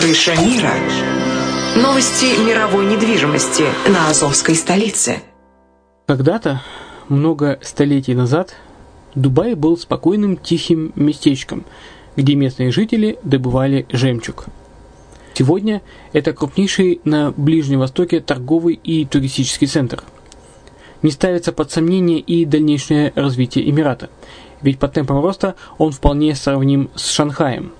Крыша мира. Новости мировой недвижимости на Азовской столице. Когда-то, много столетий назад, Дубай был спокойным тихим местечком, где местные жители добывали жемчуг. Сегодня это крупнейший на Ближнем Востоке торговый и туристический центр. Не ставится под сомнение и дальнейшее развитие Эмирата, ведь по темпам роста он вполне сравним с Шанхаем –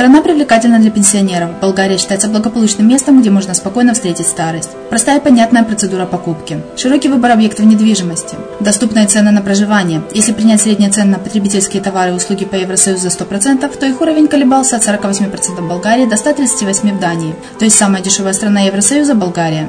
Страна привлекательна для пенсионеров. Болгария считается благополучным местом, где можно спокойно встретить старость. Простая и понятная процедура покупки. Широкий выбор объектов недвижимости. Доступные цены на проживание. Если принять средние цены на потребительские товары и услуги по Евросоюзу за 100%, то их уровень колебался от 48% в Болгарии до 138 в Дании, то есть самая дешевая страна Евросоюза – Болгария.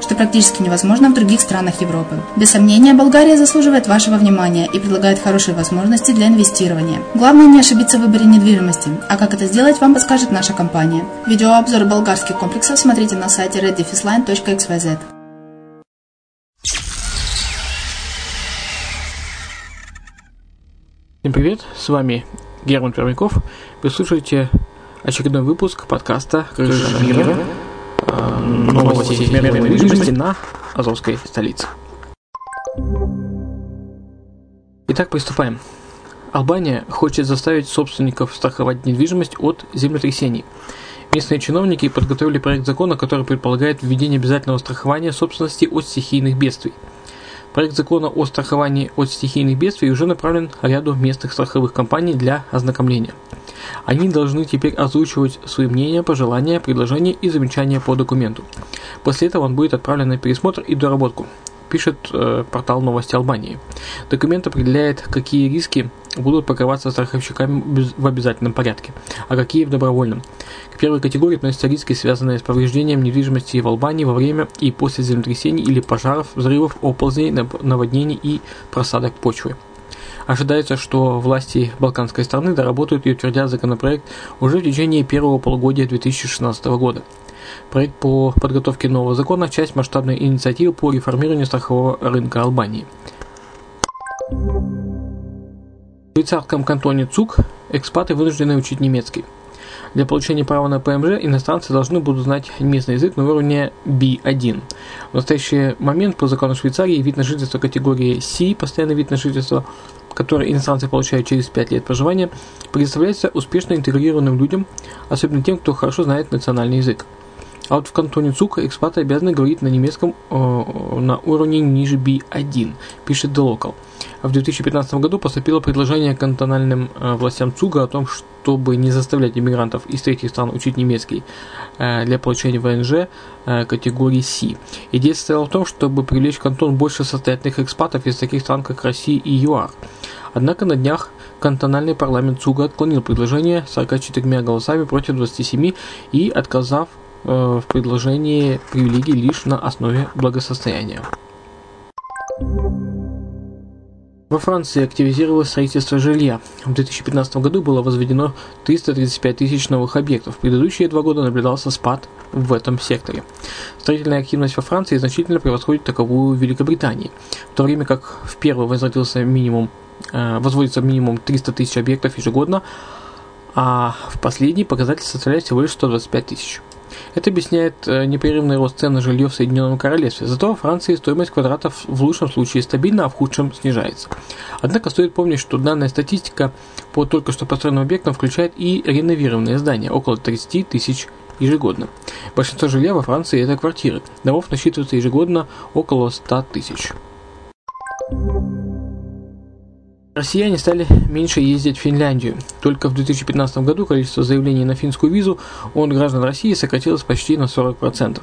что практически невозможно в других странах Европы. Без сомнения, Болгария заслуживает вашего внимания и предлагает хорошие возможности для инвестирования. Главное не ошибиться в выборе недвижимости, а как это сделать, вам подскажет наша компания. Видеообзор болгарских комплексов смотрите на сайте reddefisline.xyz. Всем привет, с вами Герман Пермяков. Вы слушаете очередной выпуск подкаста «Крыша мира». А, новости мировой недвижимости на Азовской столице. Итак, приступаем. Албания хочет заставить собственников страховать недвижимость от землетрясений. Местные чиновники подготовили проект закона, который предполагает введение обязательного страхования собственности от стихийных бедствий. Проект закона о страховании от стихийных бедствий уже направлен ряду местных страховых компаний для ознакомления. Они должны теперь озвучивать свои мнения, пожелания, предложения и замечания по документу. После этого он будет отправлен на пересмотр и доработку пишет э, портал Новости Албании. Документ определяет, какие риски будут покрываться страховщиками в обязательном порядке, а какие в добровольном. К первой категории относятся риски, связанные с повреждением недвижимости в Албании во время и после землетрясений или пожаров, взрывов, оползней, наводнений и просадок почвы. Ожидается, что власти балканской страны доработают и утвердят законопроект уже в течение первого полугодия 2016 года. Проект по подготовке нового закона – часть масштабной инициативы по реформированию страхового рынка Албании. В швейцарском кантоне ЦУК экспаты вынуждены учить немецкий. Для получения права на ПМЖ иностранцы должны будут знать местный язык на уровне B1. В настоящий момент по закону Швейцарии вид на жительство категории C, постоянный вид на жительство, который иностранцы получают через 5 лет проживания, предоставляется успешно интегрированным людям, особенно тем, кто хорошо знает национальный язык. А вот в кантоне Цука экспаты обязаны говорить на немецком э, на уровне ниже B1, пишет The Local. В 2015 году поступило предложение кантональным э, властям ЦУГа о том, чтобы не заставлять иммигрантов из третьих стран учить немецкий э, для получения ВНЖ э, категории С. Идея состояла в том, чтобы привлечь в кантон больше состоятельных экспатов из таких стран, как Россия и ЮАР. Однако на днях кантональный парламент ЦУГа отклонил предложение 44 голосами против 27 и отказав в предложении привилегий лишь на основе благосостояния. Во Франции активизировалось строительство жилья. В 2015 году было возведено 335 тысяч новых объектов. В предыдущие два года наблюдался спад в этом секторе. Строительная активность во Франции значительно превосходит таковую в Великобритании, в то время как в первой возводился минимум, э, возводится минимум 300 тысяч объектов ежегодно, а в последний показатель составляет всего лишь 125 тысяч. Это объясняет э, непрерывный рост цен на жилье в Соединенном Королевстве. Зато во Франции стоимость квадратов в лучшем случае стабильна, а в худшем снижается. Однако стоит помнить, что данная статистика по только что построенным объектам включает и реновированные здания, около 30 тысяч ежегодно. Большинство жилья во Франции это квартиры. Домов насчитывается ежегодно около 100 тысяч. Россияне стали меньше ездить в Финляндию. Только в 2015 году количество заявлений на финскую визу от граждан России сократилось почти на 40%.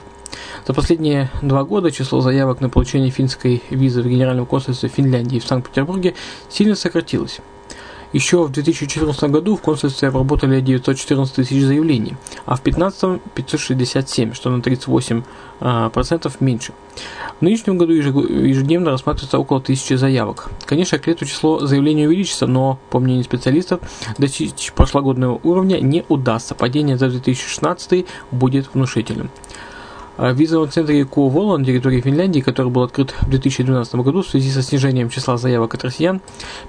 За последние два года число заявок на получение финской визы в Генеральном консульстве Финляндии в Санкт-Петербурге сильно сократилось. Еще в 2014 году в консульстве обработали 914 тысяч заявлений, а в 2015 – 567, что на 38% а, меньше. В нынешнем году ежедневно рассматривается около тысячи заявок. Конечно, к лету число заявлений увеличится, но, по мнению специалистов, достичь прошлогоднего уровня не удастся. Падение за 2016 будет внушительным. В визовом центре Куовола на территории Финляндии, который был открыт в 2012 году в связи со снижением числа заявок от россиян,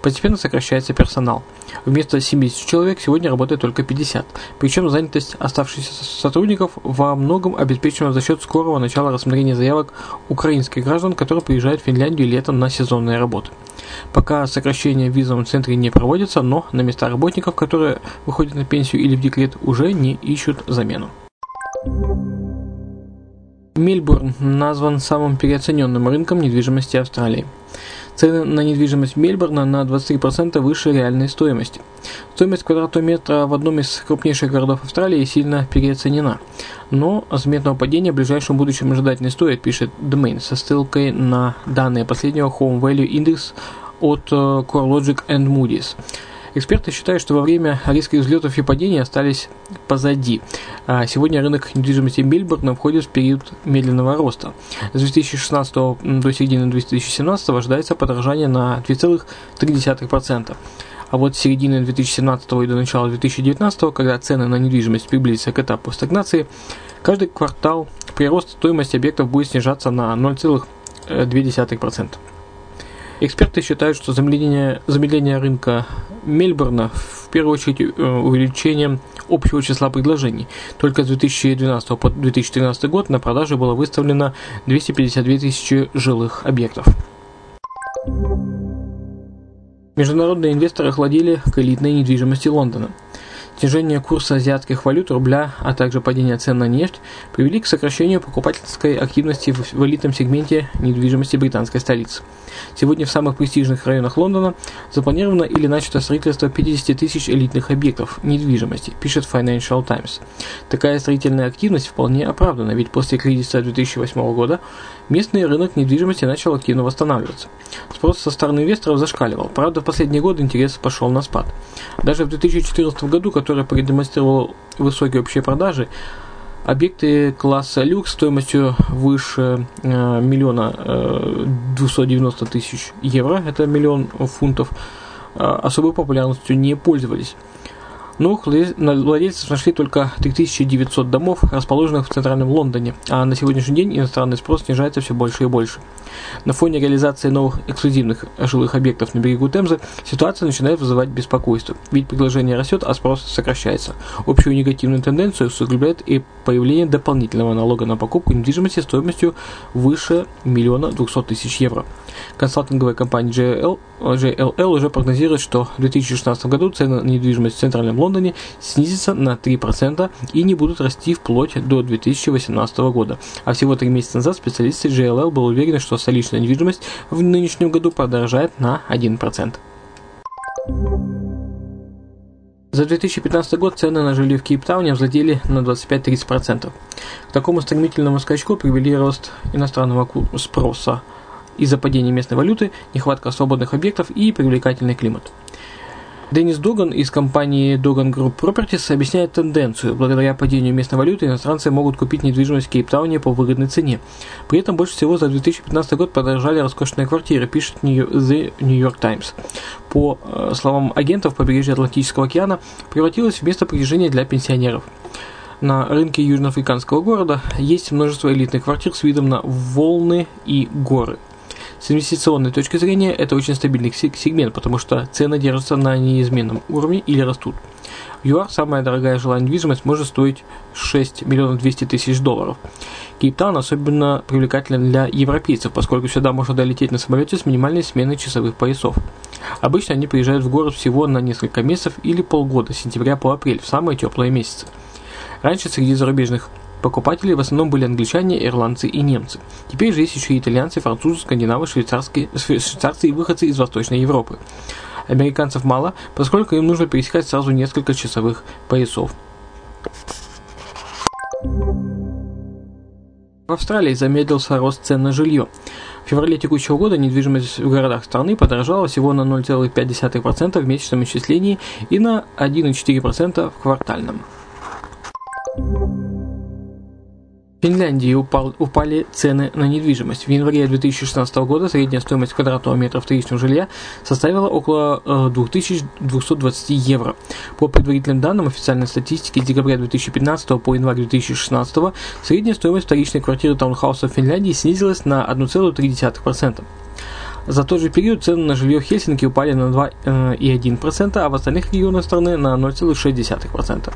постепенно сокращается персонал. Вместо 70 человек сегодня работает только 50. Причем занятость оставшихся сотрудников во многом обеспечена за счет скорого начала рассмотрения заявок украинских граждан, которые приезжают в Финляндию летом на сезонные работы. Пока сокращение в визовом центре не проводится, но на места работников, которые выходят на пенсию или в декрет, уже не ищут замену. Мельбурн назван самым переоцененным рынком недвижимости Австралии. Цены на недвижимость Мельбурна на 23% выше реальной стоимости. Стоимость квадратного метра в одном из крупнейших городов Австралии сильно переоценена. Но заметного падения в ближайшем будущем ожидать не стоит, пишет Domain со ссылкой на данные последнего Home Value Index от э, CoreLogic and Moody's. Эксперты считают, что во время резких взлетов и падений остались позади. А сегодня рынок недвижимости Мельбурна входит в период медленного роста. С 2016 до середины 2017 ожидается подорожание на 2,3%. А вот с середины 2017 и до начала 2019, когда цены на недвижимость приблизятся к этапу стагнации, каждый квартал прирост стоимости объектов будет снижаться на 0,2%. Эксперты считают, что замедление, замедление рынка Мельбурна в первую очередь э, увеличением общего числа предложений. Только с 2012 по 2013 год на продажу было выставлено 252 тысячи жилых объектов. Международные инвесторы охладили к элитной недвижимости Лондона – Снижение курса азиатских валют, рубля, а также падение цен на нефть привели к сокращению покупательской активности в элитном сегменте недвижимости британской столицы. Сегодня в самых престижных районах Лондона запланировано или начато строительство 50 тысяч элитных объектов недвижимости, пишет Financial Times. Такая строительная активность вполне оправдана, ведь после кризиса 2008 года местный рынок недвижимости начал активно восстанавливаться. Спрос со стороны инвесторов зашкаливал, правда в последние годы интерес пошел на спад. Даже в 2014 году, который продемонстрировал высокие общие продажи, объекты класса люкс стоимостью выше э, миллиона э, 290 тысяч евро, это миллион фунтов, э, особой популярностью не пользовались. Новых владельцев нашли только 3900 домов, расположенных в центральном Лондоне, а на сегодняшний день иностранный спрос снижается все больше и больше. На фоне реализации новых эксклюзивных жилых объектов на берегу Темзы ситуация начинает вызывать беспокойство, ведь предложение растет, а спрос сокращается. Общую негативную тенденцию усугубляет и появление дополнительного налога на покупку недвижимости стоимостью выше миллиона двухсот тысяч евро. Консалтинговая компания JLL, JLL уже прогнозирует, что в 2016 году цены на недвижимость в Центральном Лондоне снизятся на 3% и не будут расти вплоть до 2018 года. А всего три месяца назад специалисты JLL были уверены, что столичная недвижимость в нынешнем году подорожает на 1%. За 2015 год цены на жилье в Кейптауне взлетели на 25-30%. К такому стремительному скачку привели рост иностранного спроса из-за падения местной валюты, нехватка свободных объектов и привлекательный климат. Деннис Доган из компании Dogan Group Properties объясняет тенденцию. Благодаря падению местной валюты иностранцы могут купить недвижимость в Кейптауне по выгодной цене. При этом больше всего за 2015 год подорожали роскошные квартиры, пишет The New York Times. По э, словам агентов, побережье Атлантического океана превратилось в место притяжения для пенсионеров. На рынке южноафриканского города есть множество элитных квартир с видом на волны и горы. С инвестиционной точки зрения это очень стабильный сегмент, потому что цены держатся на неизменном уровне или растут. ЮАР самая дорогая жилая недвижимость может стоить 6 миллионов 200 тысяч долларов. Кейптаун особенно привлекателен для европейцев, поскольку сюда можно долететь на самолете с минимальной сменой часовых поясов. Обычно они приезжают в город всего на несколько месяцев или полгода, с сентября по апрель, в самые теплые месяцы. Раньше среди зарубежных Покупатели в основном были англичане, ирландцы и немцы. Теперь же есть еще и итальянцы, французы, скандинавы, швейцарские, швейцарцы и выходцы из Восточной Европы. Американцев мало, поскольку им нужно пересекать сразу несколько часовых поясов. В Австралии замедлился рост цен на жилье. В феврале текущего года недвижимость в городах страны подорожала всего на 0,5% в месячном исчислении и на 1,4% в квартальном. В Финляндии упал, упали цены на недвижимость. В январе 2016 года средняя стоимость квадратного метра вторичного жилья составила около 2220 э, евро. По предварительным данным официальной статистики с декабря 2015 по январь 2016 средняя стоимость вторичной квартиры таунхауса в Финляндии снизилась на 1,3%. За тот же период цены на жилье в Хельсинки упали на 2,1%, а в остальных регионах страны на 0,6%.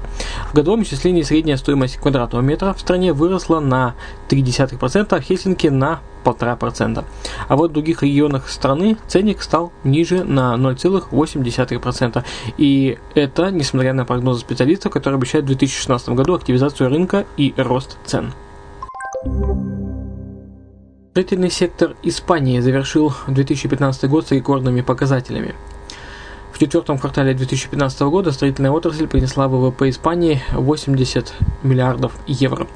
В годовом исчислении средняя стоимость квадратного метра в стране выросла на 0,3%, а в Хельсинки на 1,5%. А вот в других регионах страны ценник стал ниже на 0,8%. И это несмотря на прогнозы специалистов, которые обещают в 2016 году активизацию рынка и рост цен. Строительный сектор Испании завершил 2015 год с рекордными показателями. В четвертом квартале 2015 года строительная отрасль принесла ВВП Испании 80 миллиардов евро.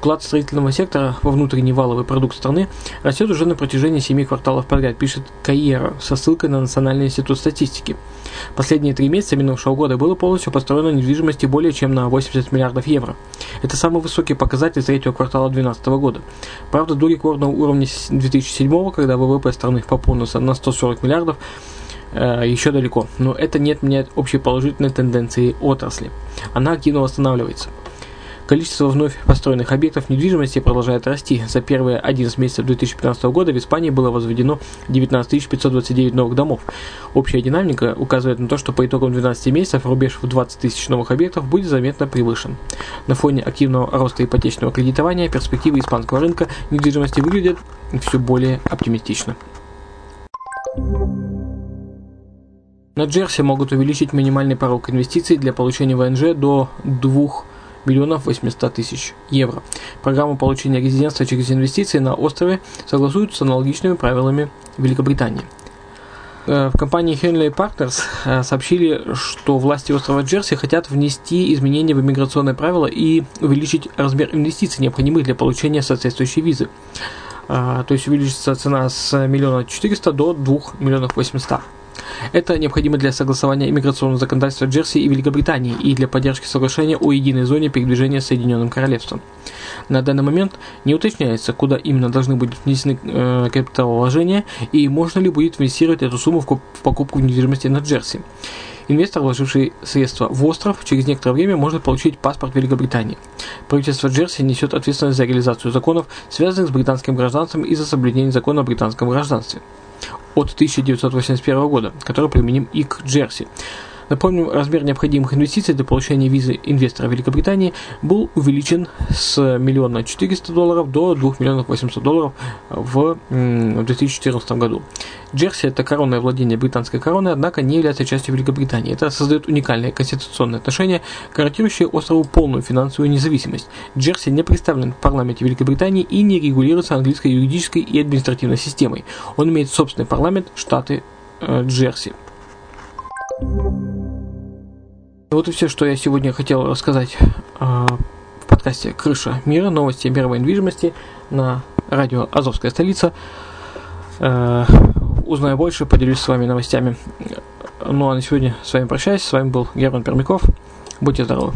Вклад строительного сектора во внутренний валовый продукт страны растет уже на протяжении 7 кварталов подряд, пишет Каера со ссылкой на Национальный институт статистики. Последние три месяца минувшего года было полностью построено недвижимости более чем на 80 миллиардов евро. Это самый высокий показатель третьего квартала 2012 года. Правда, до рекордного уровня 2007, когда ВВП страны пополнился на 140 миллиардов, э, еще далеко, но это не отменяет общей положительной тенденции отрасли. Она активно восстанавливается. Количество вновь построенных объектов недвижимости продолжает расти. За первые 11 месяцев 2015 года в Испании было возведено 19 529 новых домов. Общая динамика указывает на то, что по итогам 12 месяцев рубеж в 20 тысяч новых объектов будет заметно превышен. На фоне активного роста ипотечного кредитования перспективы испанского рынка недвижимости выглядят все более оптимистично. На Джерси могут увеличить минимальный порог инвестиций для получения ВНЖ до 2 миллионов 800 тысяч евро. Программа получения резидентства через инвестиции на острове согласуют с аналогичными правилами Великобритании. Э, в компании Henley Partners э, сообщили, что власти острова Джерси хотят внести изменения в иммиграционные правила и увеличить размер инвестиций, необходимых для получения соответствующей визы. Э, то есть увеличится цена с миллиона четыреста до двух миллионов восемьсот. Это необходимо для согласования иммиграционного законодательства Джерси и Великобритании и для поддержки соглашения о единой зоне передвижения с Соединенным Королевством. На данный момент не уточняется, куда именно должны быть внесены э, капиталовложения и можно ли будет инвестировать эту сумму в покупку недвижимости на Джерси. Инвестор, вложивший средства в остров, через некоторое время может получить паспорт Великобритании. Правительство Джерси несет ответственность за реализацию законов, связанных с британским гражданством и за соблюдение закона о британском гражданстве от 1981 года, который применим и к Джерси. Напомним, размер необходимых инвестиций для получения визы инвестора Великобритании был увеличен с миллиона 400 долларов до 2 миллионов 800 долларов в 2014 году. Джерси – это коронное владение британской короны, однако не является частью Великобритании. Это создает уникальные конституционные отношения, гарантирующие острову полную финансовую независимость. Джерси не представлен в парламенте Великобритании и не регулируется английской юридической и административной системой. Он имеет собственный парламент штаты э, Джерси. Вот и все, что я сегодня хотел рассказать э, в подкасте «Крыша мира. Новости мировой недвижимости» на радио «Азовская столица». Э, узнаю больше, поделюсь с вами новостями. Ну а на сегодня с вами прощаюсь. С вами был Герман Пермяков. Будьте здоровы.